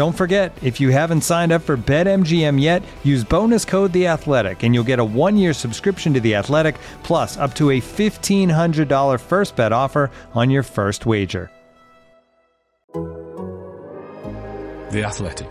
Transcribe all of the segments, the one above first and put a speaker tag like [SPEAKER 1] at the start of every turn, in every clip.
[SPEAKER 1] Don't forget, if you haven't signed up for BetMGM yet, use bonus code The Athletic, and you'll get a one-year subscription to The Athletic, plus up to a fifteen hundred dollar first bet offer on your first wager.
[SPEAKER 2] The Athletic.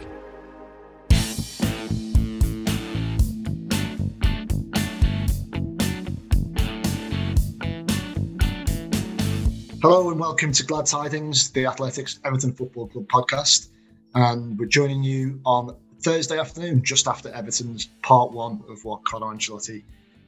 [SPEAKER 3] Hello and welcome to Glad Tidings, the Athletics Everton Football Club podcast. And we're joining you on Thursday afternoon, just after Everton's part one of what Carlo Ancelotti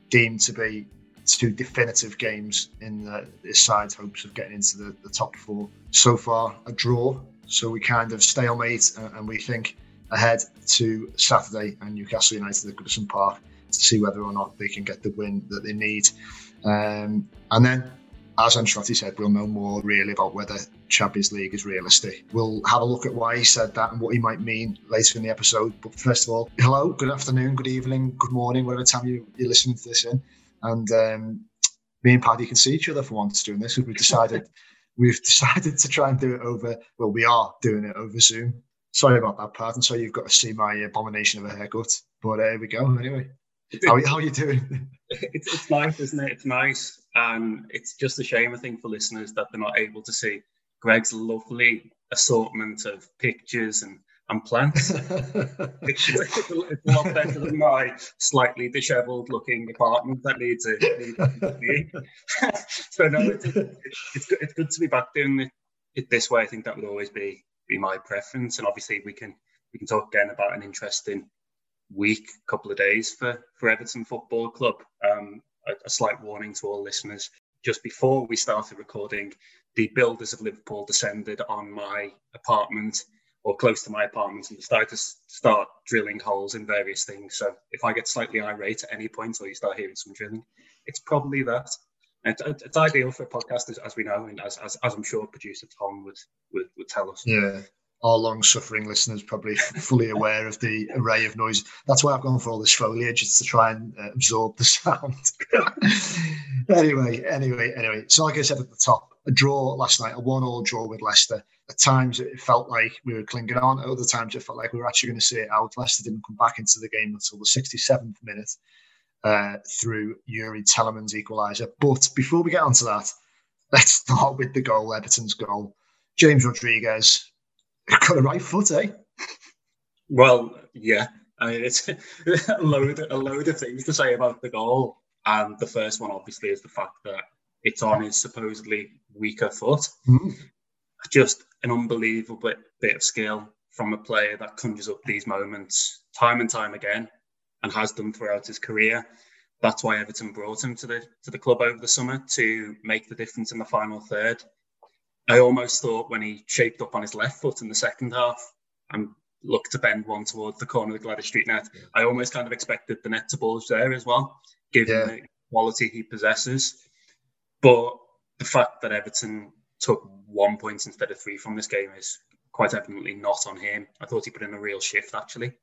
[SPEAKER 3] deemed to be two definitive games in the, this side's hopes of getting into the, the top four. So far, a draw. So we kind of stalemate and, and we think ahead to Saturday and Newcastle United at Goodison Park to see whether or not they can get the win that they need. Um, and then as Ancelotti said, we'll know more really about whether Champions League is realistic. We'll have a look at why he said that and what he might mean later in the episode. But first of all, hello, good afternoon, good evening, good morning, whatever time you, are listening to this in. And um, me and Paddy can see each other for once doing this. because We've decided we've decided to try and do it over. Well, we are doing it over Zoom. Sorry about that, Pat. And so you've got to see my abomination of a haircut. But uh, here we go. Anyway, how, how are you doing?
[SPEAKER 4] It's, it's nice, isn't it? It's nice and it's just a shame, I think, for listeners that they're not able to see Greg's lovely assortment of pictures and, and plants. it's, a lot better than my slightly dishevelled looking apartment that needs a, needs so, no, it's, it's, good, it's good to be back doing it, it this way. I think that would always be, be my preference. And obviously, we can we can talk again about an interesting week, couple of days for, for Everton Football Club. Um, a, a slight warning to all listeners. Just before we started recording, the builders of Liverpool descended on my apartment or close to my apartment and started to start drilling holes in various things. So if I get slightly irate at any point or you start hearing some drilling, it's probably that. It's, it's ideal for a podcast, as, as we know, and as, as, as, I'm sure producer Tom would, would, would tell us.
[SPEAKER 3] Yeah, our long-suffering listeners probably fully aware of the array of noise. That's why I've gone for all this foliage, it's to try and uh, absorb the sound. anyway, anyway, anyway. So, like I said at the top, a draw last night, a one-all draw with Leicester. At times, it felt like we were clinging on. At other times, it felt like we were actually going to see it out. Leicester didn't come back into the game until the 67th minute uh, through Youri Tielemans' equaliser. But before we get onto that, let's start with the goal, Everton's goal. James Rodriguez got a right foot, eh?
[SPEAKER 4] Well, yeah. I mean, it's a load, a load of things to say about the goal. And the first one, obviously, is the fact that it's on his supposedly weaker foot. Mm. Just an unbelievable bit, bit of skill from a player that conjures up these moments time and time again and has done throughout his career. That's why Everton brought him to the to the club over the summer to make the difference in the final third. I almost thought when he shaped up on his left foot in the second half and looked to bend one towards the corner of the Gladys Street net, yeah. I almost kind of expected the net to bulge there as well, given yeah. the quality he possesses. But the fact that Everton took one point instead of three from this game is quite evidently not on him. I thought he put in a real shift actually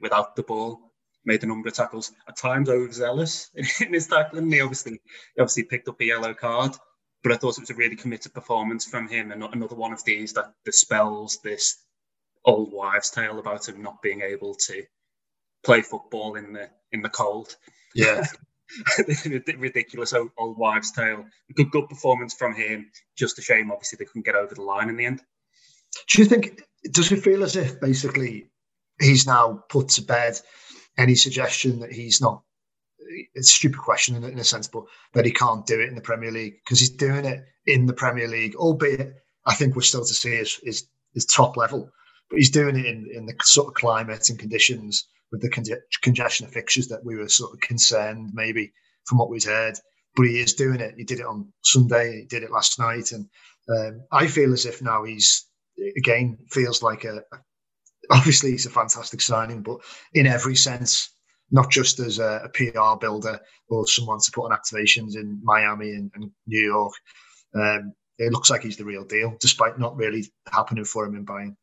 [SPEAKER 4] without the ball. Made a number of tackles, at times overzealous in his tackling. He obviously, he obviously picked up a yellow card but I thought it was a really committed performance from him, and another one of these that dispels this old wives' tale about him not being able to play football in the in the cold.
[SPEAKER 3] Yeah.
[SPEAKER 4] ridiculous old, old wives' tale. Good, good performance from him. Just a shame, obviously, they couldn't get over the line in the end.
[SPEAKER 3] Do you think does it feel as if basically he's now put to bed any suggestion that he's not? It's a stupid question in, in a sense, but that he can't do it in the Premier League because he's doing it in the Premier League, albeit I think we're still to see his, his, his top level, but he's doing it in, in the sort of climate and conditions with the con- congestion of fixtures that we were sort of concerned maybe from what we'd heard. But he is doing it. He did it on Sunday. He did it last night, and um, I feel as if now he's again feels like a, a. Obviously, he's a fantastic signing, but in every sense, not just as a, a PR builder or someone to put on activations in Miami and, and New York. Um, it looks like he's the real deal, despite not really happening for him in Bayern.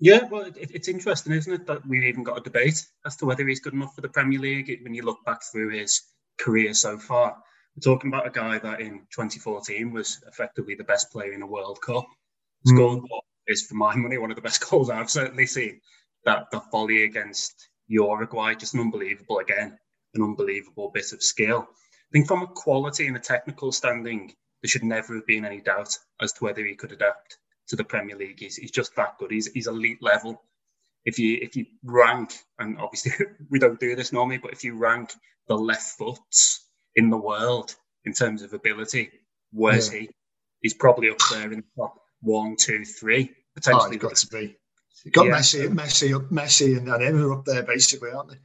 [SPEAKER 4] Yeah, well, it, it's interesting, isn't it, that we've even got a debate as to whether he's good enough for the Premier League when you look back through his career so far. We're talking about a guy that in 2014 was effectively the best player in a World Cup. Mm. Scored what is, for my money, one of the best goals I've certainly seen. That the volley against Uruguay, just an unbelievable, again, an unbelievable bit of skill. I think from a quality and a technical standing, there should never have been any doubt as to whether he could adapt to the Premier League. He's, he's just that good. He's, he's elite level. If you if you rank, and obviously we don't do this normally, but if you rank the left foots in the world in terms of ability, where's yeah. he? He's probably up there in the top one, two, three, oh, potentially.
[SPEAKER 3] Oh, got to be. You got yeah. Messi, Messi, Messi, and, and him are up there basically, aren't they?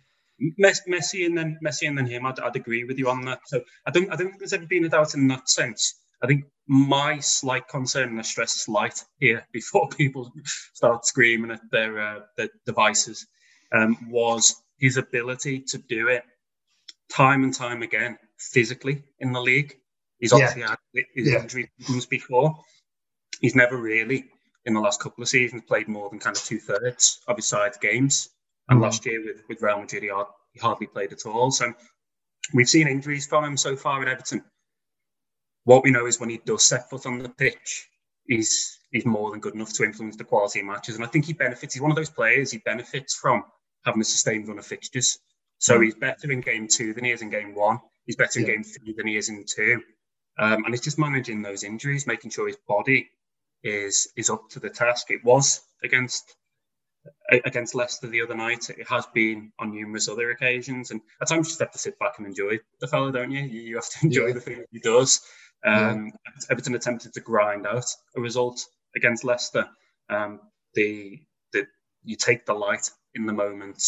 [SPEAKER 4] Messi and then Messi and then him. I'd, I'd, agree with you on that. So I don't I don't think there's ever been a doubt in that sense. I think my slight concern, and I stress slight here before people start screaming at their, uh, their devices, um, was his ability to do it time and time again physically in the league. He's obviously yeah. had his yeah. injury problems before. He's never really, in the last couple of seasons, played more than kind of two thirds of his side games. And mm last year with, with Real Madrid, he hardly played at all. So we've seen injuries from him so far at Everton. What we know is when he does set foot on the pitch, he's he's more than good enough to influence the quality of matches. And I think he benefits. He's one of those players. He benefits from having a sustained run of fixtures. So mm. he's better in game two than he is in game one. He's better in game three than he is in two. Um, and it's just managing those injuries, making sure his body is is up to the task. It was against against Leicester the other night. It has been on numerous other occasions, and at times you just have to sit back and enjoy the fellow, don't you? You have to enjoy yeah. the thing that he does. Um, yeah. Everton attempted to grind out a result against Leicester. Um, the, the you take the light in the moment,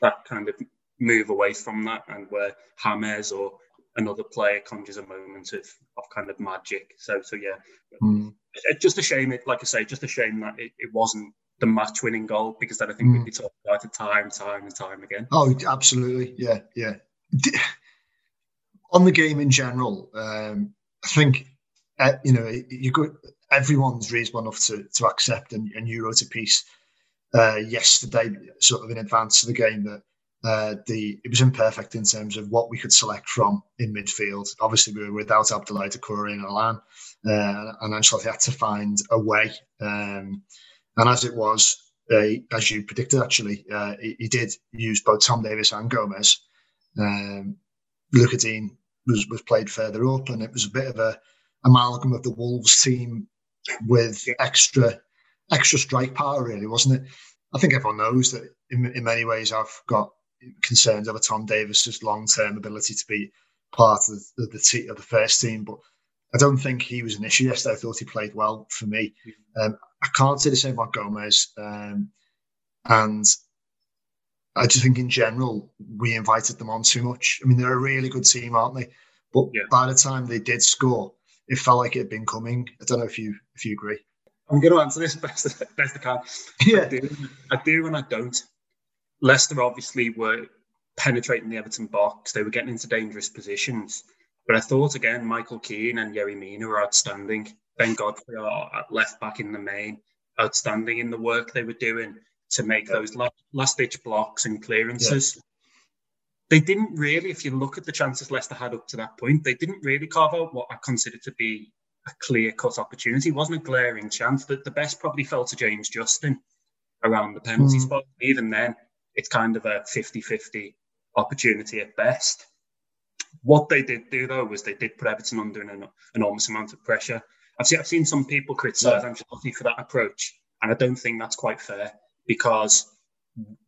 [SPEAKER 4] that kind of move away from that, and where Hammers or another player conjures a moment of, of kind of magic. So so yeah, mm. It, just a shame. It like I say, just a shame that it, it wasn't the match winning goal because then I think mm. we'd be talking about it time, time, and time again.
[SPEAKER 3] Oh, absolutely, yeah, yeah. On the game in general, um, I think uh, you know you got everyone's reasonable enough to to accept, and, and you wrote a piece uh, yesterday, sort of in advance of the game, that uh, the it was imperfect in terms of what we could select from in midfield. Obviously, we were without Abdoulaye Doucouré and Allan, uh, and Ancelotti had to find a way. Um, and as it was, uh, as you predicted, actually, uh, he, he, did use both Tom Davies and Gomes. Um, Lucas Digne was, was played further up, and it was a bit of a amalgam of the Wolves team with extra extra strike power, really, wasn't it? I think everyone knows that in, in many ways I've got concerns over Tom Davies's long term ability to be part of the, the, the, of the first team, but I don't think he was an issue yesterday. I thought he played well for me. Um, I can't say the same about Gomes. Um, and I just think in general, we invited them on too much. I mean, they're a really good team, aren't they? But yeah. by the time they did score, it felt like it had been coming. I don't know if you if you agree.
[SPEAKER 4] I'm going to answer this best best I can.
[SPEAKER 3] Yeah,
[SPEAKER 4] I do, I do and I don't. Leicester obviously were penetrating the Everton box. They were getting into dangerous positions. But I thought again, Michael Keane and Yerry Mina were outstanding. Ben Godfrey are at left back in the main, outstanding in the work they were doing to make yeah. those last, ditch blocks and clearances. Yeah. They didn't really, if you look at the chances Leicester had up to that point, they didn't really carve out what I consider to be a clear cut opportunity. It wasn't a glaring chance. That the best probably fell to James Justin around the penalty mm. spot. Even then, it's kind of a 50 50 opportunity at best. What they did do, though, was they did put Everton under an enormous amount of pressure. I've seen, I've seen some people criticise yeah. Ancelotti for that approach. And I don't think that's quite fair because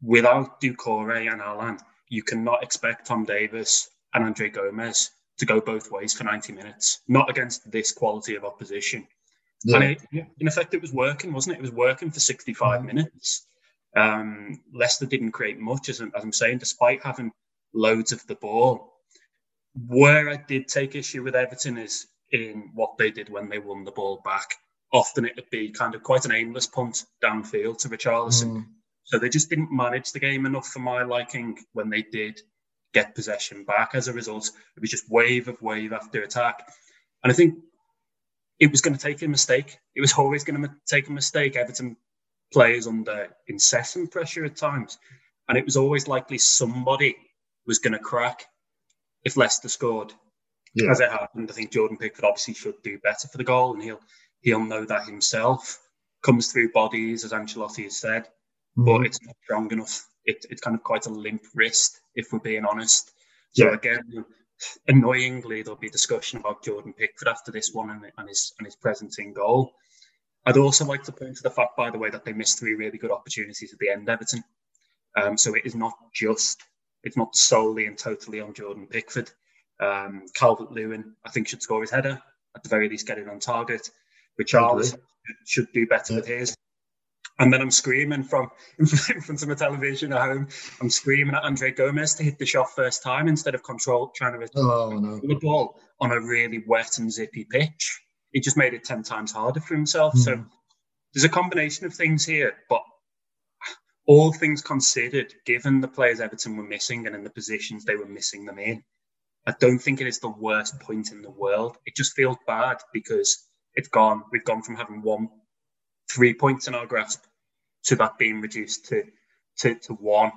[SPEAKER 4] without Doucouré and Allan, you cannot expect Tom Davies and Andre Gomes to go both ways for 90 minutes, not against this quality of opposition. Yeah. And it, in effect, it was working, wasn't it? It was working for 65 mm-hmm. minutes. Um, Leicester didn't create much, as, as I'm saying, despite having loads of the ball. Where I did take issue with Everton is in what they did when they won the ball back. Often it would be kind of quite an aimless punt downfield to Richarlison. Mm. So they just didn't manage the game enough for my liking when they did get possession back. As a result, it was just wave of wave after attack. And I think it was going to take a mistake. It was always going to take a mistake. Everton players under incessant pressure at times. And it was always likely somebody was going to crack if Leicester scored. Yeah. As it happened, I think Jordan Pickford obviously should do better for the goal, and he'll he'll know that himself. Comes through bodies, as Ancelotti has said, mm-hmm. but it's not strong enough. It, it's kind of quite a limp wrist, if we're being honest. So yeah. again, annoyingly, there'll be discussion about Jordan Pickford after this one and, and his and his presence in goal. I'd also like to point to the fact, by the way, that they missed three really good opportunities at the end, Everton. Um, so it is not just, it's not solely and totally on Jordan Pickford. Um, Calvert Lewin, I think, should score his header, at the very least, get it on target. Richarlison should do better yeah. with his. And then I'm screaming from in front of my television at home. I'm screaming at Andre Gomes to hit the shot first time instead of control trying to
[SPEAKER 3] oh, no.
[SPEAKER 4] the ball on a really wet and zippy pitch he just made it 10 times harder for himself. Mm. So hmm. there's a combination of things here, but all things considered, given the players Everton were missing and in the positions they were missing them in, I don't think it is the worst point in the world. It just feels bad because it's gone. We've gone from having one, three points in our grasp to that being reduced to to, to one.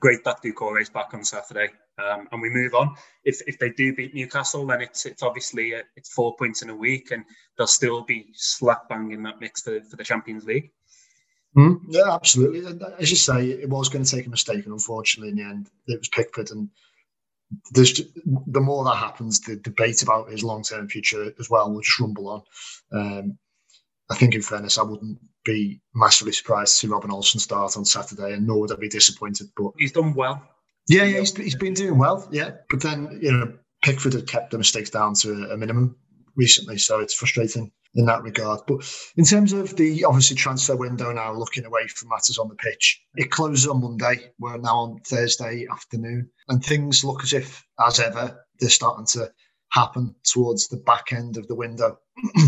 [SPEAKER 4] Great that Doucouré is back on Saturday um, and we move on. If if they do beat Newcastle, then it's it's obviously a, uh, it's four points in a week, and they'll still be slap bang in that mix for, for the Champions League.
[SPEAKER 3] Mm, yeah, absolutely. As you say, it was going to take a mistake, and unfortunately, in the end, it was Pickford. And there's the more that happens, the debate about his long term future as well will just rumble on. Um, I think, in fairness, I wouldn't be massively surprised to see Robin Olsen start on Saturday, and nor would I be disappointed. But
[SPEAKER 4] he's done well.
[SPEAKER 3] Yeah, yeah, he's, he's been doing well. Yeah, but then you know Pickford had kept the mistakes down to a minimum recently, so it's frustrating in that regard. But in terms of the obviously transfer window now, looking away from matters on the pitch, it closes on Monday. We're now on Thursday afternoon, and things look as if, as ever, they're starting to happen towards the back end of the window.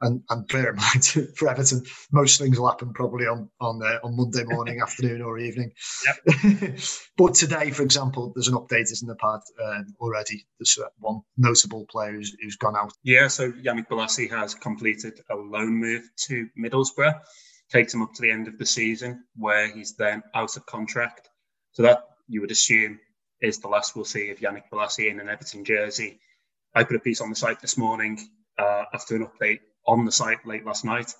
[SPEAKER 3] and and bear in mind for Everton, most things will happen probably on on uh, on Monday morning, afternoon, or evening. Yep. but today, for example, there's an update in the pad um, already. There's uh, one notable player who's, who's gone out.
[SPEAKER 4] Yeah, so Yannick Bolasie has completed a loan move to Middlesbrough, takes him up to the end of the season, where he's then out of contract. So that you would assume is the last we'll see of Yannick Bolasie in an Everton jersey. I put a piece on the site this morning uh, after an update on the site late last night,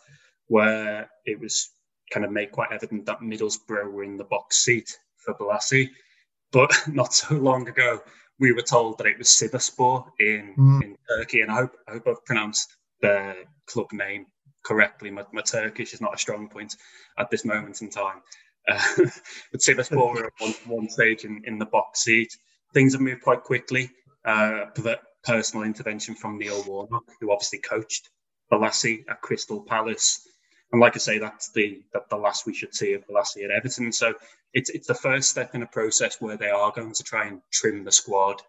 [SPEAKER 4] where it was kind of made quite evident that Middlesbrough were in the box seat for Bolasie. But not so long ago, we were told that it was Sivasspor in, mm. in Turkey, and I hope I hope I've pronounced the club name correctly. My, my Turkish is not a strong point at this moment in time. Uh, but Sivasspor were at one, one stage in, in the box seat. Things have moved quite quickly. Uh, personal intervention from Neil Warnock, who obviously coached Bolasie at Crystal Palace. And like I say, that's the that the last we should see of Bolasie at Everton. So it's it's the first step in a process where they are going to try and trim the squad.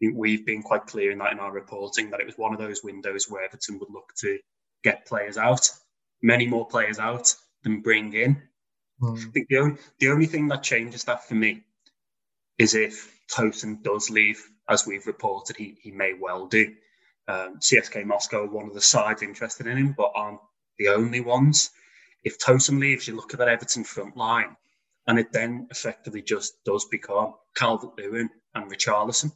[SPEAKER 4] We've been quite clear in that in our reporting that it was one of those windows where Everton would look to get players out, many more players out than bring in. Mm. I think the only, the only thing that changes that for me is if Tosun does leave, as we've reported, he, he may well do. Um, CSKA Moscow are one of the sides interested in him, but aren't the only ones. If Tosun leaves, you look at that Everton front line, and it then effectively just does become Calvert Lewin and Richarlison.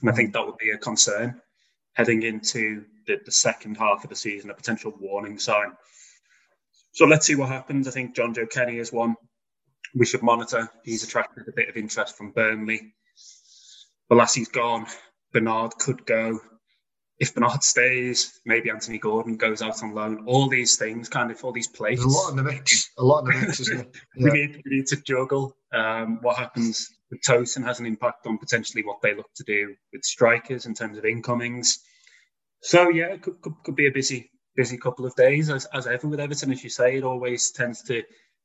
[SPEAKER 4] And I think that would be a concern heading into the, the second half of the season, a potential warning sign. So let's see what happens. I think Jonjoe Kenny is one we should monitor. He's attracted a bit of interest from Burnley. Bolasie's gone. Bernard could go. If Bernard stays, maybe Anthony Gordon goes out on loan. All these things, kind of, all these plays.
[SPEAKER 3] There's a lot in the mix. A lot in the mix, isn't it?
[SPEAKER 4] Yeah. we, need, we need to juggle. Um, what happens with Tosun has an impact on potentially what they look to do with strikers in terms of incomings. So yeah, it could, could, could be a busy busy couple of days as, as ever with Everton. As you say, it always tends to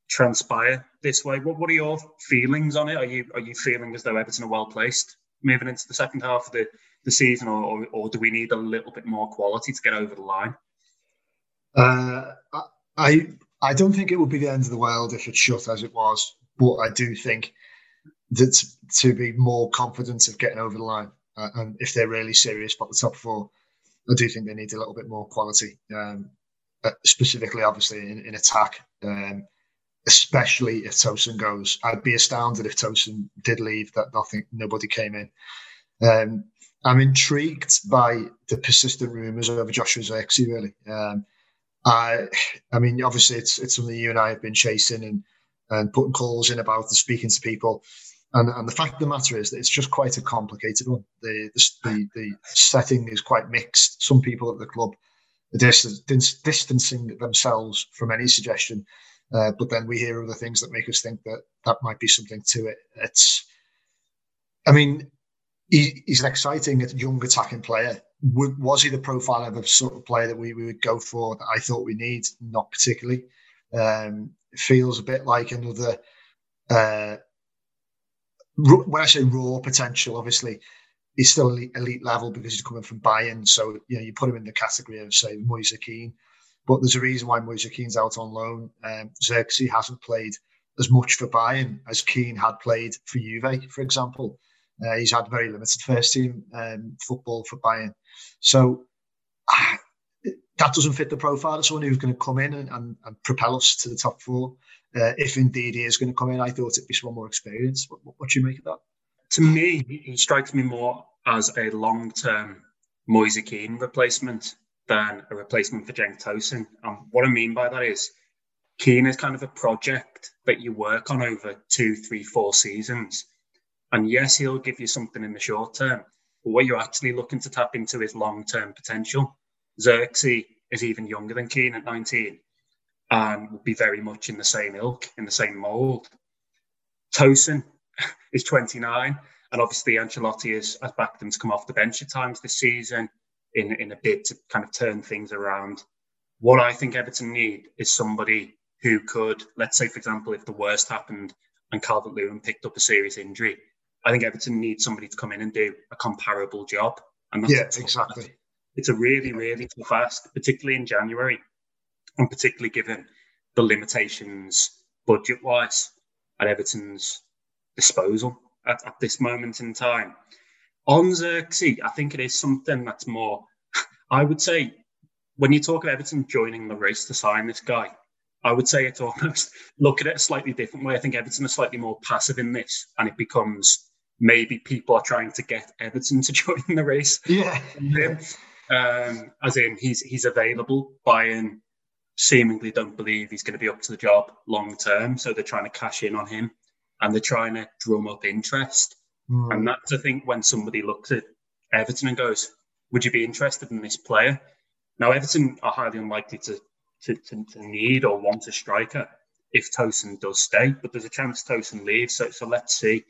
[SPEAKER 4] transpire this way. What what are your feelings on it? Are you are you feeling as though Everton are well placed moving into the second half of the, the season, or, or, or do we need a little bit more quality to get over the line?
[SPEAKER 3] Uh, I I don't think it would be the end of the world if it's shut as it was, but I do think that to be more confident of getting over the line, uh, and if they're really serious about the top four, I do think they need a little bit more quality, um, uh, specifically, obviously in, in attack. Um, especially if Tosun goes. I'd be astounded if Tosun did leave. That nothing, nobody came in. Um, I'm intrigued by the persistent rumours over Joshua Zirkzee. Really, um, I, I mean, obviously it's it's something you and I have been chasing and and putting calls in about and speaking to people. And, and the fact of the matter is that it's just quite a complicated one. The, the, the setting is quite mixed. Some people at the club are distancing themselves from any suggestion uh, but then we hear other things that make us think that that might be something to it. It's, I mean, he, he's an exciting young attacking player. Was he the profile of a sort of player that we, we would go for that I thought we need? Not particularly. Um, feels a bit like another. Uh, when I say raw potential, obviously he's still elite, elite level because he's coming from Bayern. So you know you put him in the category of say Moise Kean. But there's a reason why Moise Kean's out on loan. Um, Zirkzee hasn't played as much for Bayern as Kean had played for Juve, for example. Uh, he's had very limited first team um, football for Bayern. So uh, that doesn't fit the profile of someone who's going to come in and, and, and propel us to the top four. Uh, if indeed he is going to come in, I thought it'd be someone more experienced. What, what, what do you make of that?
[SPEAKER 4] To me, he strikes me more as a long term Moise Kean replacement than a replacement for Cenk Tosun. And what I mean by that is Kean is kind of a project that you work on over two, three, four seasons. And yes, he'll give you something in the short term, but what you're actually looking to tap into is long term potential. Zirkzee is even younger than Kean at 19 and will be very much in the same ilk, in the same mould. Tosun is 29, and obviously Ancelotti has, has backed him to come off the bench at times this season in, in a bid to kind of turn things around. What I think Everton need is somebody who could, let's say, for example, if the worst happened and Calvert Lewin picked up a serious injury, I think Everton needs somebody to come in and do a comparable job.
[SPEAKER 3] And yeah, exactly.
[SPEAKER 4] It's a really, really tough ask, particularly in January, and particularly given the limitations budget wise at Everton's disposal at, at this moment in time. On Zirkzee, I think it is something that's more, I would say, when you talk of Everton joining the race to sign this guy, I would say it's almost look at it a slightly different way. I think Everton are slightly more passive in this, and it becomes maybe people are trying to get Everton to join the race.
[SPEAKER 3] Yeah.
[SPEAKER 4] Um, as in, he's he's available. Bayern seemingly don't believe he's going to be up to the job long term, so they're trying to cash in on him, and they're trying to drum up interest. Mm. And that's, I think, when somebody looks at Everton and goes, Would you be interested in this player? Now, Everton are highly unlikely to, to, to, to need or want a striker if Tosun does stay, but there's a chance Tosun leaves. So, so let's see.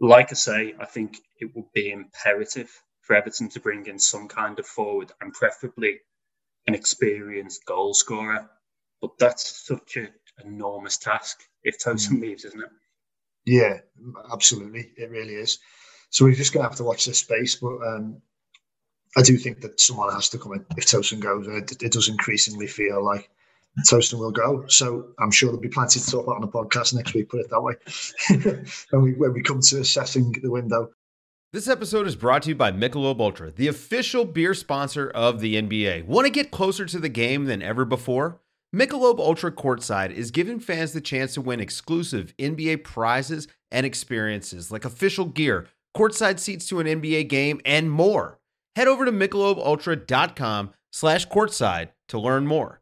[SPEAKER 4] Like I say, I think it would be imperative for Everton to bring in some kind of forward and preferably an experienced goal scorer. But that's such an enormous task if Tosun mm. leaves, isn't it?
[SPEAKER 3] Yeah, absolutely. It really is. So we're just going to have to watch this space. But um, I do think that someone has to come in if Tosun goes. And it, it does increasingly feel like Tosun will go. So I'm sure there'll be plenty to talk about on the podcast next week, put it that way, when, we, when we come to assessing the window.
[SPEAKER 5] This episode is brought to you by Michelob Ultra, the official beer sponsor of the NBA. Want to get closer to the game than ever before? Michelob Ultra Courtside is giving fans the chance to win exclusive NBA prizes and experiences like official gear, courtside seats to an NBA game, and more. Head over to michelobultra.com slash courtside to learn more.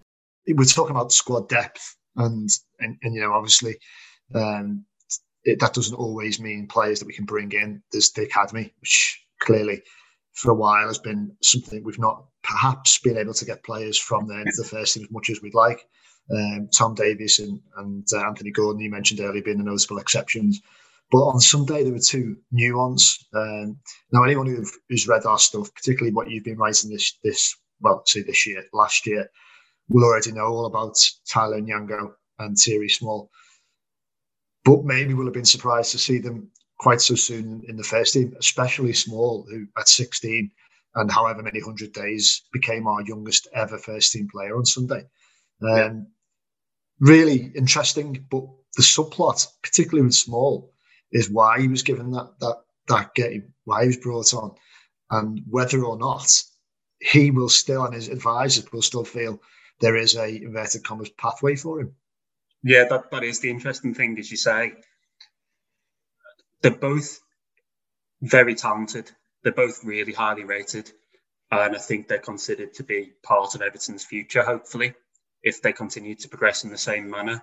[SPEAKER 3] We're talking about squad depth, and and, and you know, obviously, um, it, that doesn't always mean players that we can bring in. There's the academy, which clearly for a while has been something we've not perhaps been able to get players from there into the first team as much as we'd like. Um, Tom Davies and, and uh, Anthony Gordon, you mentioned earlier, being the notable exceptions. But on Sunday, there were two new ones. Um, now, anyone who, who's read our stuff, particularly what you've been writing this, this well, say this year, last year, will already know all about Tyler Onyango and Thierry Small but maybe we'll have been surprised to see them quite so soon in the first team, especially Small, who at 16 and however many hundred days became our youngest ever first team player on Sunday. Um, yeah. Really interesting, but the subplot, particularly with Small, is why he was given that that that game, why he was brought on, and whether or not he will still and his advisors will still feel there is a inverted commas pathway for him.
[SPEAKER 4] Yeah, that, that is the interesting thing, as you say. They're both very talented. They're both really highly rated. And I think they're considered to be part of Everton's future, hopefully, if they continue to progress in the same manner.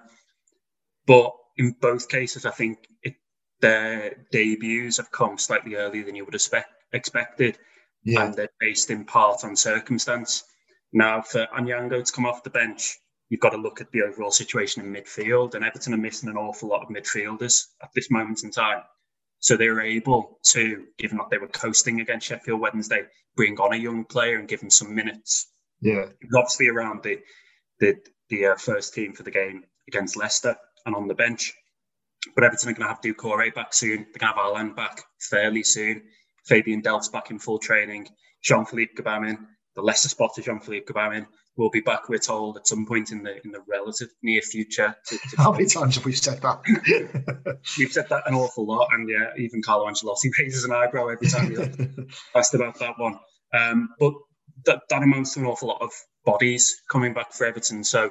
[SPEAKER 4] But in both cases, I think it, their debuts have come slightly earlier than you would have expected. Yeah. And they're based in part on circumstance. Now, for Onyango to come off the bench you've got to look at the overall situation in midfield. And Everton are missing an awful lot of midfielders at this moment in time. So they were able to, given that they were coasting against Sheffield Wednesday, bring on a young player and give him some minutes.
[SPEAKER 3] Yeah,
[SPEAKER 4] obviously around the the the uh, first team for the game against Leicester and on the bench. But Everton are going to have Doucouré back soon. They're going to have Allan back fairly soon. Fabian Delph's back in full training. Jean-Philippe Gbamin, the lesser spot of Jean-Philippe Gbamin, will be back, we're told, at some point in the in the relative near future. To,
[SPEAKER 3] to How many times have we said that?
[SPEAKER 4] We've said that an awful lot, and yeah, even Carlo Ancelotti raises an eyebrow every time we asked about that one. Um, but that, that amounts to an awful lot of bodies coming back for Everton. So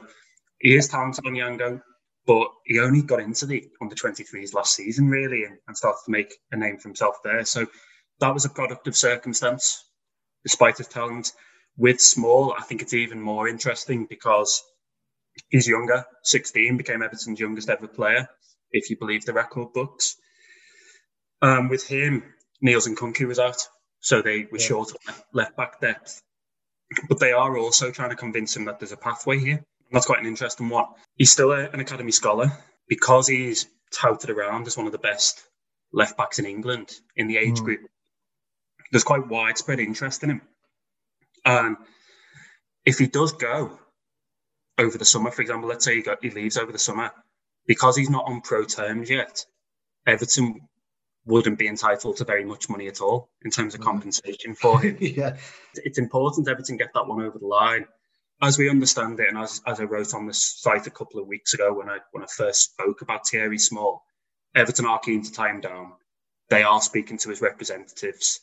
[SPEAKER 4] he is talented Onyango, but he only got into the under 23s last season, really, and, and started to make a name for himself there. So that was a product of circumstance, despite his talent. With Small, I think it's even more interesting because he's younger. 16 became Everton's youngest ever player, if you believe the record books. Um, with him, Niels Nkounkou was out, so they were yeah. short of left back depth. But they are also trying to convince him that there's a pathway here. That's quite an interesting one. He's still a, an academy scholar because he's touted around as one of the best left backs in England in the age mm. group. There's quite widespread interest in him. And if he does go over the summer, for example, let's say he, got, he leaves over the summer, because he's not on pro terms yet, Everton wouldn't be entitled to very much money at all in terms of mm. compensation for him.
[SPEAKER 3] yeah.
[SPEAKER 4] It's important Everton get that one over the line. As we understand it, and as, as I wrote on the site a couple of weeks ago when I when I first spoke about Thierry Small, Everton are keen to tie him down. They are speaking to his representatives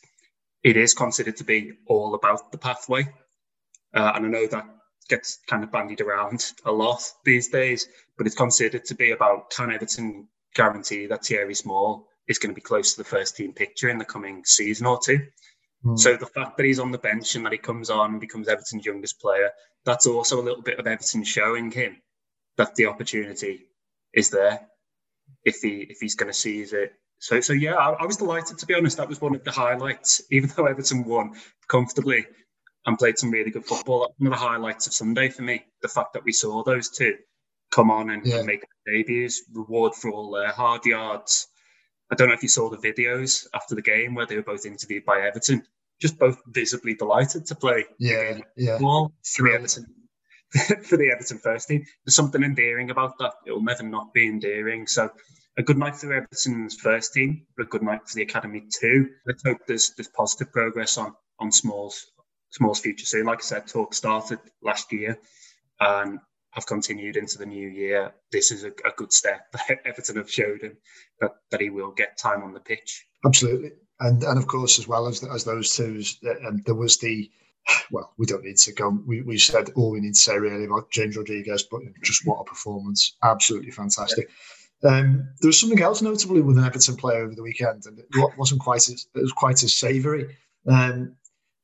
[SPEAKER 4] it is considered to be all about the pathway. Uh, and I know that gets kind of bandied around a lot these days, but it's considered to be about can Everton guarantee that Thierry Small is going to be close to the first team picture in the coming season or two. Mm. So the fact that he's on the bench and that he comes on and becomes Everton's youngest player, that's also a little bit of Everton showing him that the opportunity is there if he if he's going to seize it so, so yeah, I, I, was delighted to be honest. That was one of the highlights, even though Everton won comfortably and played some really good football. One of the highlights of Sunday for me, the fact that we saw those two come on and, yeah. and make debuts, reward for all their hard yards. I don't know if you saw the videos after the game where they were both interviewed by Everton, just both visibly delighted to play.
[SPEAKER 3] Yeah, yeah.
[SPEAKER 4] Well, for the Everton, for the Everton first team, there's something endearing about that. It will never not be endearing. So a good night for Everton's first team, but a good night for the academy too. Let's hope there's there's positive progress on on Small's Small's future soon. Like I said, talk started last year, and have continued into the new year, this is a, a good step that Everton have showed him that, that he will get time on the pitch.
[SPEAKER 3] Absolutely, and and of course as well as as those two, um, there was the well, we don't need to go. We, we said all we need to say really about James Rodriguez, but just what a performance! Absolutely fantastic. Um, there was something else notable with an Everton player over the weekend, and it wasn't quite as it was quite as savoury. Um,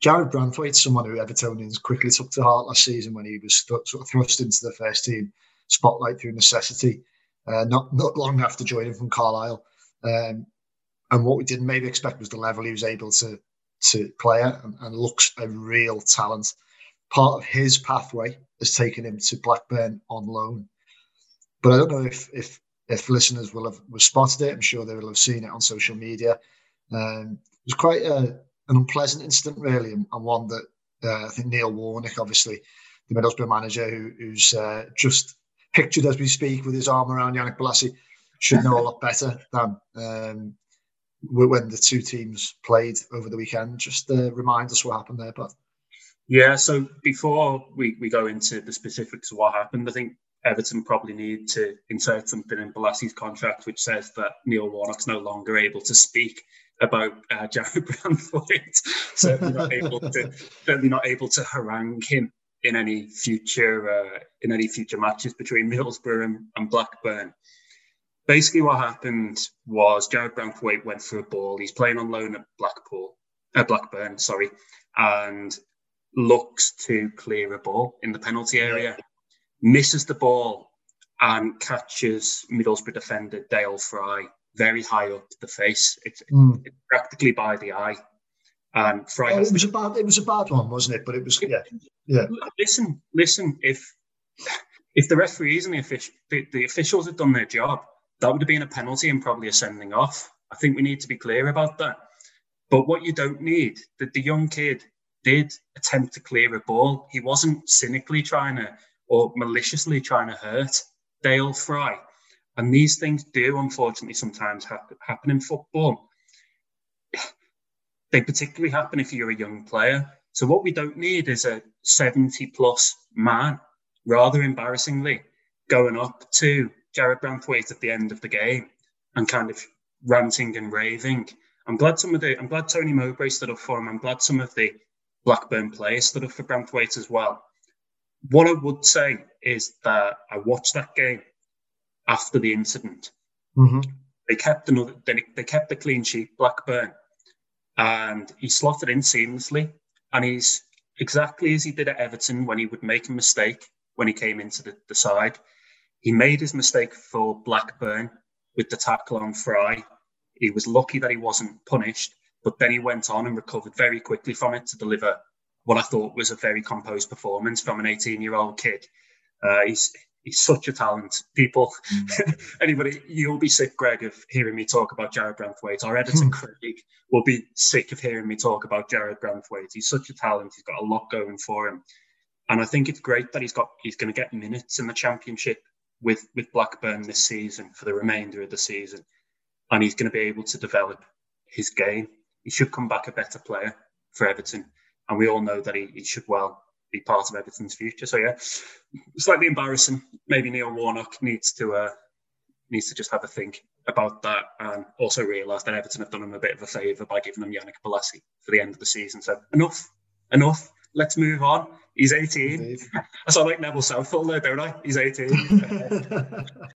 [SPEAKER 3] Jarrad Branthwaite, someone who Evertonians quickly took to heart last season when he was st- sort of thrust into the first team spotlight through necessity, uh, not not long after joining from Carlisle. Um, and what we didn't maybe expect was the level he was able to to play at and, and looks a real talent. Part of his pathway has taken him to Blackburn on loan. But I don't know if if if listeners will have, spotted it. I'm sure they will have seen it on social media. Um, it was quite a, an unpleasant incident, really, and, one that uh, I think Neil Warnock, obviously the Middlesbrough manager, who, who's uh, just pictured as we speak with his arm around Yannick Bolasie, should know a lot better than um, when the two teams played over the weekend. Just uh, remind us what happened there, but.
[SPEAKER 4] Yeah, so before we, we go into the specifics of what happened, I think Everton probably need to insert something in Bolasie's contract which says that Neil Warnock's no longer able to speak about uh, Jarrad Branthwaite. certainly not able to certainly not able to harangue him in any future uh, in any future matches between Middlesbrough and, and, Blackburn. Basically, what happened was Jarrad Branthwaite went for a ball. He's playing on loan at Blackpool, uh, Blackburn, sorry, and looks to clear a ball in the penalty area, misses the ball and catches Middlesbrough defender Dael Fry very high up the face. It's, mm. it's practically by the eye. And Fry.
[SPEAKER 3] Oh, it was a bad. It was a bad one, wasn't it? But it was yeah, yeah.
[SPEAKER 4] Listen, listen. If if the referees and the, offic- the, the officials had done their job, that would have been a penalty and probably a sending off. I think we need to be clear about that. But what you don't need, that the young kid did attempt to clear a ball. He wasn't cynically trying to or maliciously trying to hurt Dael Fry. And these things do, unfortunately, sometimes happen in football. They particularly happen if you're a young player. So, what we don't need is a 70 plus man, rather embarrassingly, going up to Jarrad Branthwaite at the end of the game and kind of ranting and raving. I'm glad some of the, I'm glad Tony Mowbray stood up for him. I'm glad some of the Blackburn players stood up for Branthwaite as well. What I would say is that I watched that game after the incident. Mm-hmm. They kept another. They, they kept the clean sheet, Blackburn, and he slotted in seamlessly. And he's exactly as he did at Everton when he would make a mistake when he came into the, the side. He made his mistake for Blackburn with the tackle on Fry. He was lucky that he wasn't punished, but then he went on and recovered very quickly from it to deliver what I thought was a very composed performance from an 18 year old kid. Uh, he's he's such a talent. People, mm. anybody, you'll be sick, Greg, of hearing me talk about Jarrad Branthwaite. Our editor, mm. Craig, will be sick of hearing me talk about Jarrad Branthwaite. He's such a talent. He's got a lot going for him. And I think it's great that he's got he's going to get minutes in the championship with with Blackburn this season for the remainder of the season, and he's going to be able to develop his game. He should come back a better player for Everton, and we all know that he, he should well be part of Everton's future. So yeah, slightly embarrassing. Maybe Neil Warnock needs to uh, needs to just have a think about that and also realise that Everton have done him a bit of a favour by giving him Yannick Bolasie for the end of the season. So enough, enough. Let's move on. He's 18. I sound like Neville Southall there, don't I? He's 18.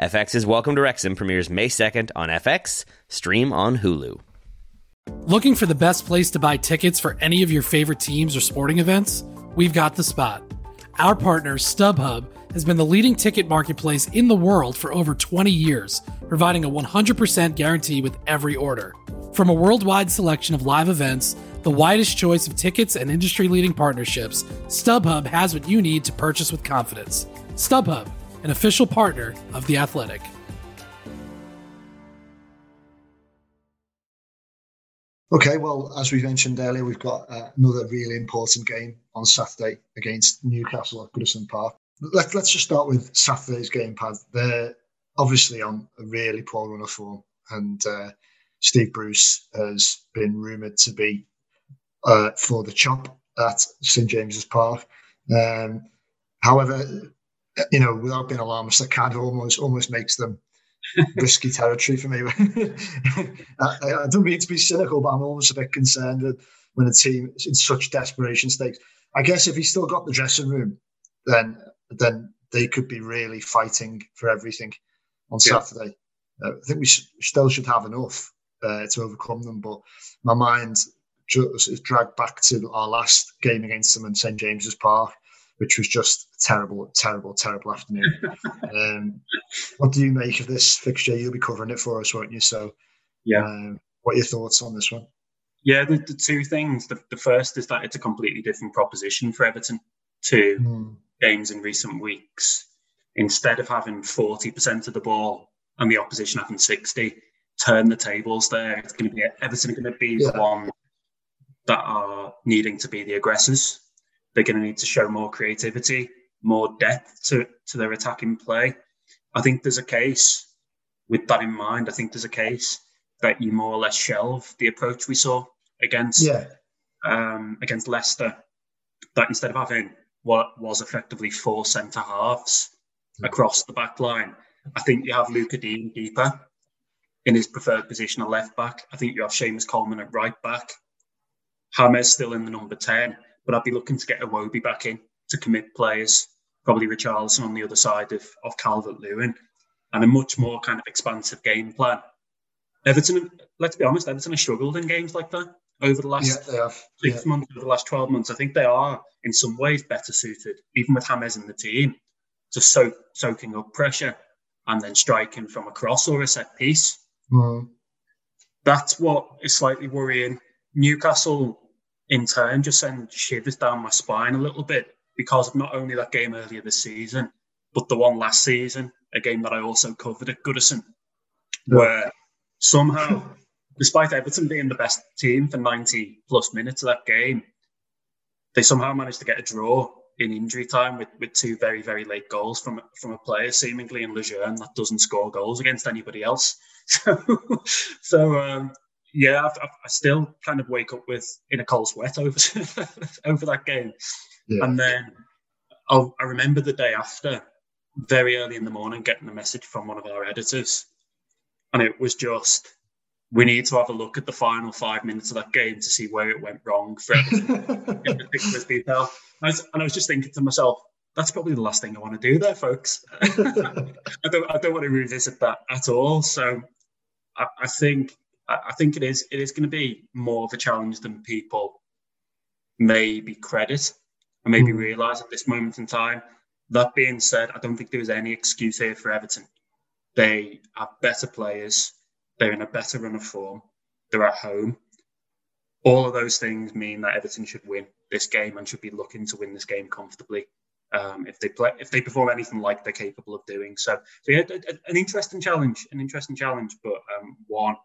[SPEAKER 6] FX's Welcome to Wrexham premieres May 2nd on FX, stream on Hulu.
[SPEAKER 7] Looking for the best place to buy tickets for any of your favorite teams or sporting events? We've got the spot. Our partner, StubHub, has been the leading ticket marketplace in the world for over 20 years, providing a 100% guarantee with every order. From a worldwide selection of live events, the widest choice of tickets, and industry leading partnerships, StubHub has what you need to purchase with confidence. StubHub, an official partner of The Athletic.
[SPEAKER 3] Okay, well, as we mentioned earlier, we've got uh, another really important game on Saturday against Newcastle at Goodison Park. Let, us just start with Saturday's game, Pad. They're obviously on a really poor run of form, and uh, Steve Bruce has been rumoured to be uh, for the chop at St James's Park. Um, however, you know, without being alarmist, that kind of almost almost makes them risky territory for me. I, I, don't mean to be cynical, but I'm almost a bit concerned that when a team is in such desperation stakes. I guess if he's still got the dressing room, then then they could be really fighting for everything on yeah. Saturday. Uh, I think we sh- still should have enough uh, to overcome them, but my mind just is dragged back to our last game against them in St James's Park which was just a terrible, terrible, terrible afternoon. um, what do you make of this fixture? You'll be covering it for us, won't you? So,
[SPEAKER 4] yeah.
[SPEAKER 3] Um, what are your thoughts on this one?
[SPEAKER 4] Yeah, the, the two things. The, the, first is that it's a completely different proposition for Everton to mm. games in recent weeks. Instead of having 40% of the ball and the opposition having 60, turn the tables there. It's going to be Everton are going to be yeah. the one that are needing to be the aggressors they're going to need to show more creativity, more depth to, to their attacking play. I think there's a case, with that in mind, I think there's a case that you more or less shelve the approach we saw against
[SPEAKER 3] yeah.
[SPEAKER 4] um, against Leicester. That instead of having what was effectively four centre halves mm-hmm. across the back line, I think you have Lucas Digne deeper in his preferred position at left back. I think you have Seamus Coleman at right back. James still in the number 10 but I'd be looking to get Iwobi back in to commit players, probably Richarlison on the other side of, of Calvert Lewin, and a much more kind of expansive game plan. Everton, let's be honest, Everton have struggled in games like that over the last
[SPEAKER 3] yeah,
[SPEAKER 4] six
[SPEAKER 3] yeah.
[SPEAKER 4] months, over the last 12 months. I think they are in some ways better suited, even with James in the team, to soak, soaking up pressure and then striking from a cross or a set piece.
[SPEAKER 3] Mm.
[SPEAKER 4] That's what is slightly worrying. Newcastle in turn just send shivers down my spine a little bit because of not only that game earlier this season, but the one last season, a game that I also covered at Goodison, yeah. where somehow, despite Everton being the best team for 90 plus minutes of that game, they somehow managed to get a draw in injury time with, with two very, very late goals from, from a player seemingly in Lejeune that doesn't score goals against anybody else. So, so um, yeah, I, I, still kind of wake up with in a cold sweat over over that game, yeah. and then I'll, I remember the day after, very early in the morning, getting a message from one of our editors, and it was just we need to have a look at the final five minutes of that game to see where it went wrong for Everton in particular detail. I was, and I was just thinking to myself, that's probably the last thing I want to do there, folks. I don't I don't want to revisit that at all. So I, I think I think it is it is going to be more of a challenge than people maybe credit and maybe mm. realise at this moment in time. That being said, I don't think there is any excuse here for Everton. They are better players. They're in a better run of form. They're at home. All of those things mean that Everton should win this game and should be looking to win this game comfortably. Um, if they play, if they perform anything like they're capable of doing. So, so yeah, an interesting challenge, an interesting challenge, but um, one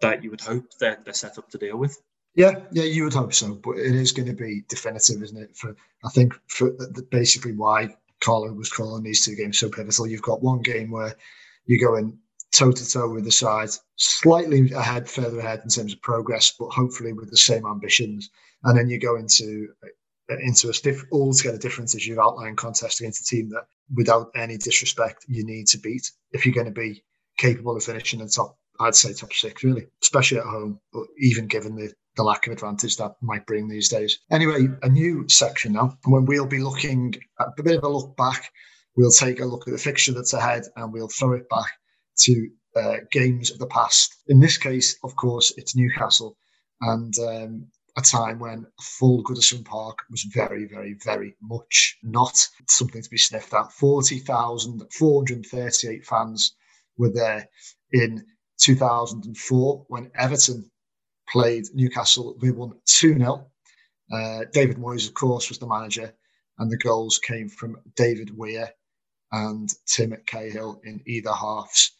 [SPEAKER 4] that you would hope they're set up to deal with.
[SPEAKER 3] Yeah, yeah, you would hope so, but it is going to be definitive, isn't it? For I think for uh, basically why Carlo was calling these two games so pivotal. You've got one game where you go in toe to toe with the side, slightly ahead, further ahead in terms of progress, but hopefully with the same ambitions. And then you go into uh, into a diff- altogether different, as you've outlined, contest against a team that, without any disrespect, you need to beat if you're going to be capable of finishing in the top I'd say top six, really, especially at home, even given the, the lack of advantage that might bring these days. Anyway, a new section now, when we'll be looking at a bit of a look back. We'll take a look at the fixture that's ahead and we'll throw it back to uh, games of the past. In this case, of course, it's Newcastle and um, a time when full Goodison Park was very, very, very much not something to be sniffed at. 40,438 fans were there in 2004 when Everton played Newcastle. We won 2 0. Uh, David Moyes, of course, was the manager, and the goals came from David Weir and Tim Cahill in either halves.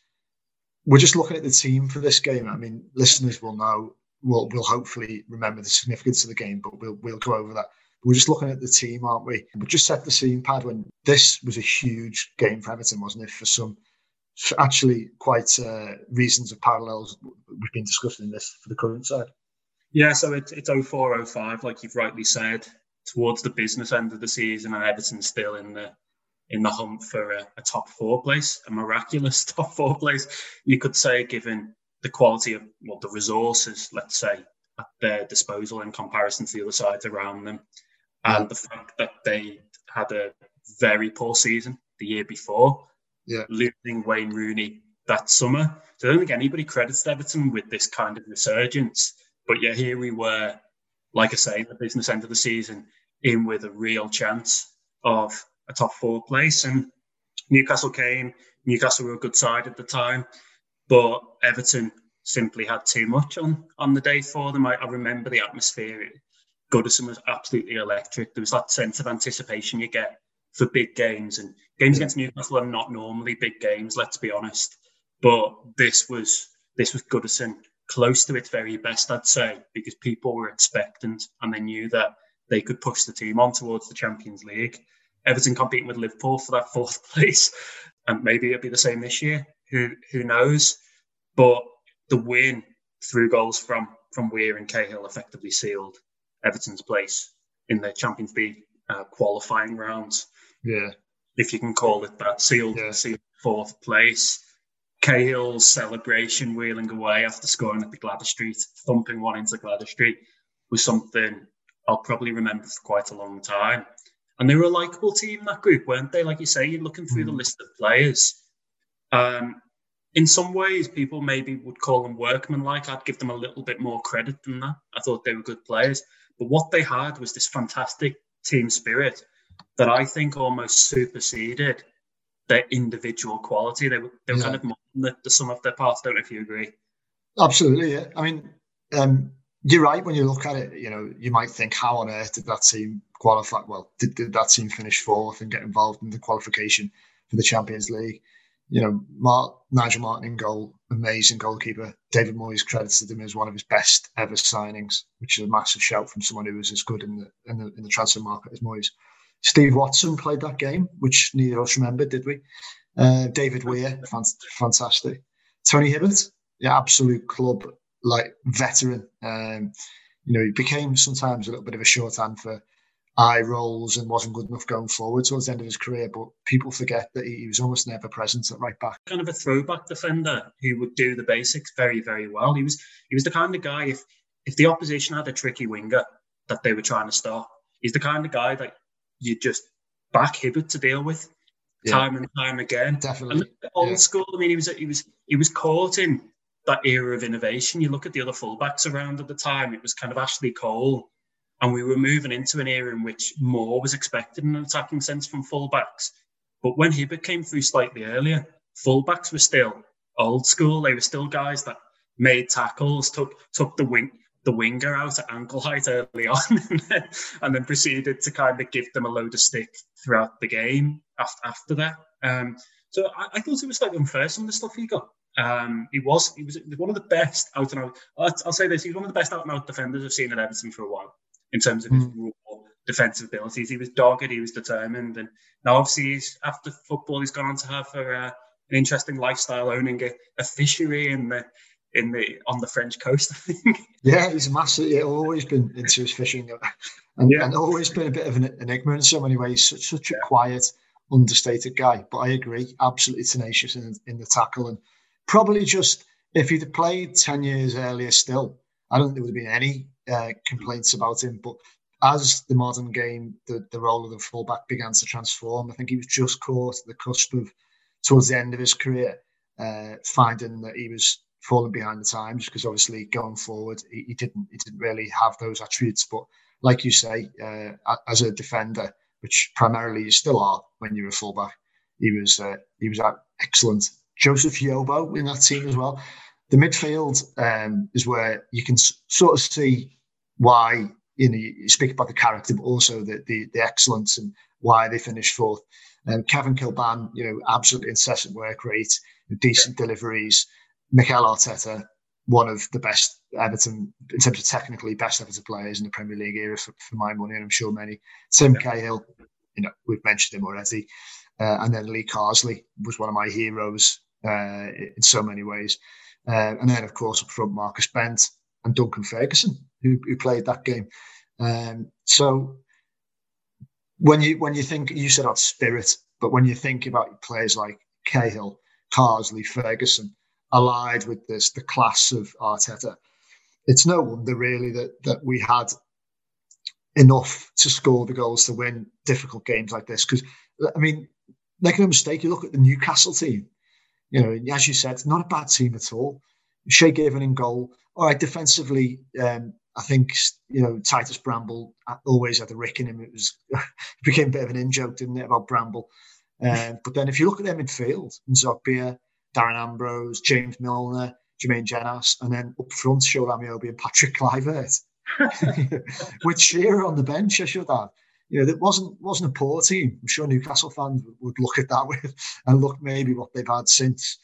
[SPEAKER 3] We're just looking at the team for this game. I mean, listeners will know we'll, we'll hopefully remember the significance of the game, but we'll, we'll go over that. We're just looking at the team, aren't we? We just set the scene, Pad, when this was a huge game for Everton, wasn't it? For some, actually quite uh, reasons of parallels we've been discussing this for the current side.
[SPEAKER 4] Yeah, so it, it's 04 05, like you've rightly said, towards the business end of the season, and Everton's still in the in the hunt for a, a, top four place, a miraculous top four place, you could say, given the quality of well, the resources, let's say, at their disposal in comparison to the other sides around them, and the fact that they had a very poor season the year before,
[SPEAKER 3] yeah.
[SPEAKER 4] losing Wayne Rooney that summer. So I don't think anybody credits Everton with this kind of resurgence. But yeah, here we were, like I say, at the business end of the season, in with a real chance of a top four place. And Newcastle came. Newcastle were a good side at the time, but Everton simply had too much on on the day for them. I, I remember the atmosphere. Goodison was absolutely electric. There was that sense of anticipation you get for big games, and games against Newcastle are not normally big games. Let's be honest, but this was this was Goodison close to its very best, I'd say, because people were expectant and they knew that they could push the team on towards the Champions League. Everton competing with Liverpool for that fourth place, and maybe it'll be the same this year. Who who knows? But the win through goals from from Weir and Cahill effectively sealed Everton's place in the Champions League uh, qualifying rounds.
[SPEAKER 3] Yeah,
[SPEAKER 4] if you can call it that, sealed, yeah. sealed fourth place. Cahill's celebration, wheeling away after scoring at the Gwladys Street, thumping one into Gwladys Street, was something I'll probably remember for quite a long time. And they were a likable team, that group, weren't they? Like you say, you're looking through mm. the list of players. Um, in some ways, people maybe would call them workmanlike. I'd give them a little bit more credit than that. I thought they were good players. But what they had was this fantastic team spirit that I think almost superseded their individual quality. They were, they were yeah. kind of more than the, the sum of their parts. Don't know if you agree.
[SPEAKER 3] Absolutely, yeah. I mean, um, you're right when you look at it. You know, you might think, how on earth did that team qualify? Well, did, did that team finish fourth and get involved in the qualification for the Champions League? You know, Mark, Nigel Martyn in goal, amazing goalkeeper. David Moyes credited him as one of his best ever signings, which is a massive shout from someone who was as good in the in the, in the transfer market as Moyes. Steve Watson played that game, which neither of us remember, did we? Uh, David Weir, fantastic. Tony Hibbert, yeah, absolute club like veteran. Um, you know, he became sometimes a little bit of a shorthand for eye rolls and wasn't good enough going forward towards the end of his career. But people forget that he was almost never present at right back.
[SPEAKER 4] Kind of a throwback defender who would do the basics very, very well. He was he was the kind of guy if if the opposition had a tricky winger that they were trying to stop, he's the kind of guy that you just back Hibbert to deal with yeah. time and time again.
[SPEAKER 3] Definitely.
[SPEAKER 4] old yeah. school. I mean, he was he was he was caught in that era of innovation. You look at the other fullbacks around at the time, it was kind of Ashley Cole. And we were moving into an era in which more was expected in an attacking sense from fullbacks. But when Hibbert came through slightly earlier, fullbacks were still old school. They were still guys that made tackles, took took the wing the winger out at ankle height early on, and, then, and then proceeded to kind of give them a load of stick throughout the game after, after that. Um, so I, I, thought it was like unfair some of the stuff he got. Um, he was he was one of the best out and out. I'll, I'll say this: he's one of the best out and out defenders I've seen at Everton for a while in terms of his mm. raw defensive abilities. He was dogged, he was determined, and now obviously he's after football he's gone on to have a, uh, an interesting lifestyle, owning a, a fishery in the in the on the French coast. I think.
[SPEAKER 3] Yeah, he's massive. He's always been into his fishing, and, yeah. and always been a bit of an enigma in so many ways. Such, such a quiet, understated guy. But I agree, absolutely tenacious in, in the tackle and Probably just if he'd played 10 years earlier still, I don't think there would have been any uh, complaints about him. But as the modern game, the, the role of the fullback began to transform, I think he was just caught at the cusp of, towards the end of his career, uh, finding that he was falling behind the times because obviously going forward, he, he, didn't he didn't really have those attributes. But like you say, uh, as a defender, which primarily you still are when you're a fullback, he was uh, he was excellent Joseph Yobo in that team as well. The midfield um, is where you can sort of see why you know you speak about the character, but also the the, the excellence and why they finished fourth. Um, Kevin Kilbane, you know, absolutely incessant work rate, decent yeah. deliveries. Mikel Arteta, one of the best Everton in terms of technically best Everton players in the Premier League era for, for my money, and I'm sure many. Tim yeah. Cahill, you know, we've mentioned him already, uh, and then Lee Carsley was one of my heroes uh, in so many ways, uh, and then of course up front Marcus Bent and Duncan Ferguson, who, who played that game. Um, so when you when you think you said about spirit, but when you think about players like Cahill, Carsley, Ferguson, allied with this the class of Arteta, it's no wonder really that that we had enough to score the goals to win difficult games like this. Because I mean, make no mistake, you look at the Newcastle team. You know, as you said, not a bad team at all. Shay Given in goal. All right, defensively, um, I think you know Titus Bramble always had a rick in him. It was it became a bit of an in joke, didn't it, about Bramble? Um, but then if you look at their midfield, N'Zogbia, Darren Ambrose, James Milner, Jermaine Jenas, and then up front, Shola Ameobi and Patrick Kluivert. with Shearer on the bench, I should add. You know, that wasn't wasn't a poor team. I'm sure Newcastle fans would look at that with and look maybe what they've had since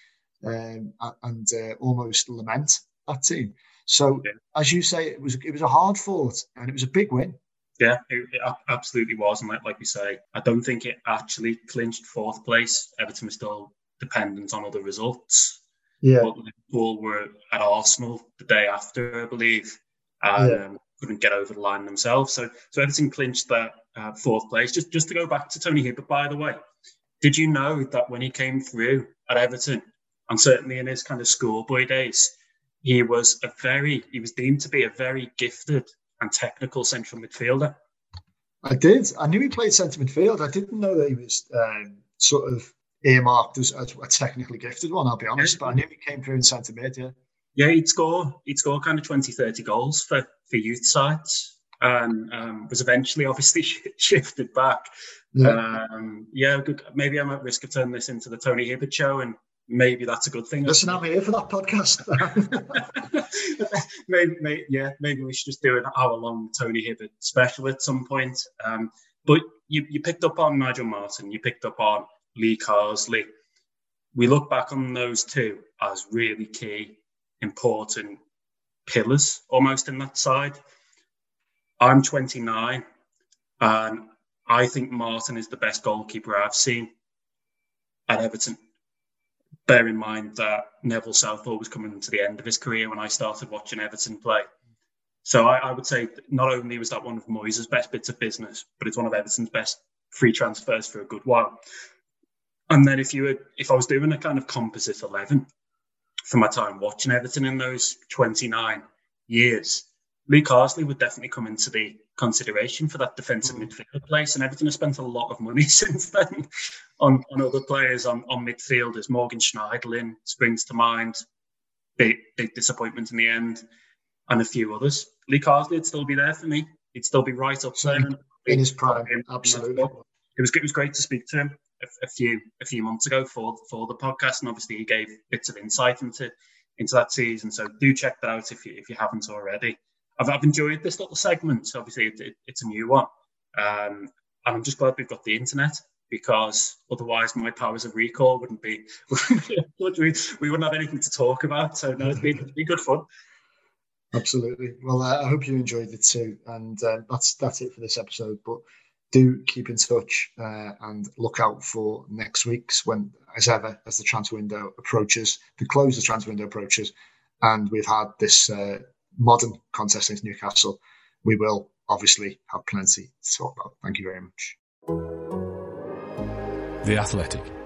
[SPEAKER 3] um, and uh, almost lament that team. So, yeah. as you say, it was it was a hard fought and it was a big win.
[SPEAKER 4] Yeah, it, it absolutely was, and like, like we say, I don't think it actually clinched fourth place. Everton was still dependent on other results.
[SPEAKER 3] Yeah,
[SPEAKER 4] but Liverpool were at Arsenal the day after, I believe, and yeah. um, couldn't get over the line themselves. So, so Everton clinched that uh, fourth place. Just, just to go back to Tony Hibbert, by the way, did you know that when he came through at Everton, and certainly in his kind of schoolboy days, he was a very, he was deemed to be a very gifted and technical central midfielder.
[SPEAKER 3] I did. I knew he played centre midfield. I didn't know that he was um, sort of earmarked as, as, a technically gifted one, I'll be honest. But I knew he came through in centre mid, yeah.
[SPEAKER 4] Yeah, he'd score he'd score kind of 20, 30 goals for, for youth sides and um, was eventually obviously shifted back. Yeah. Um, yeah, good. maybe I'm at risk of turning this into the Tony Hibbert show and maybe that's a good thing.
[SPEAKER 3] Listen, I'm here for that podcast.
[SPEAKER 4] maybe, maybe, yeah, maybe we should just do an hour long Tony Hibbert special at some point. Um, but you, you picked up on Nigel Martyn, you picked up on Lee Carsley. We look back on those two as really key, important pillars almost in that side. I'm 29 and I think Martyn is the best goalkeeper I've seen at Everton bear in mind that Neville Southall was coming to the end of his career when I started watching Everton play. So I, I would say not only was that one of Moyes' best bits of business, but it's one of Everton's best free transfers for a good while. And then if you were, if I was doing a kind of composite eleven for my time watching Everton in those 29 years, Lee Carsley would definitely come into the consideration for that defensive mm. midfield place. And Everton has spent a lot of money since then on, on other players on, on midfielders. Morgan Schneiderlin springs to mind. Big, big disappointment in the end. And a few others. Lee Carsley would still be there for me. He'd still be right up there.
[SPEAKER 3] In his prime, absolutely.
[SPEAKER 4] It was, it was great to speak to him a, few a few months ago for for the podcast, and obviously he gave bits of insight into into that season. So do check that out if you if you haven't already. I've, I've enjoyed this little segment. Obviously, it, it, it's a new one. Um, and I'm just glad we've got the internet because otherwise my powers of recall wouldn't be, we, we wouldn't have anything to talk about. So no, it's been, it's good fun.
[SPEAKER 3] Absolutely. Well, uh, I hope you enjoyed it too. And uh, that's that's it for this episode. But do keep in touch uh, and look out for next week's when, as ever, as the transfer window approaches, the close the transfer window approaches, and we've had this uh, modern contest against Newcastle, we will obviously have plenty to talk about. Thank you very much.
[SPEAKER 2] The Athletic.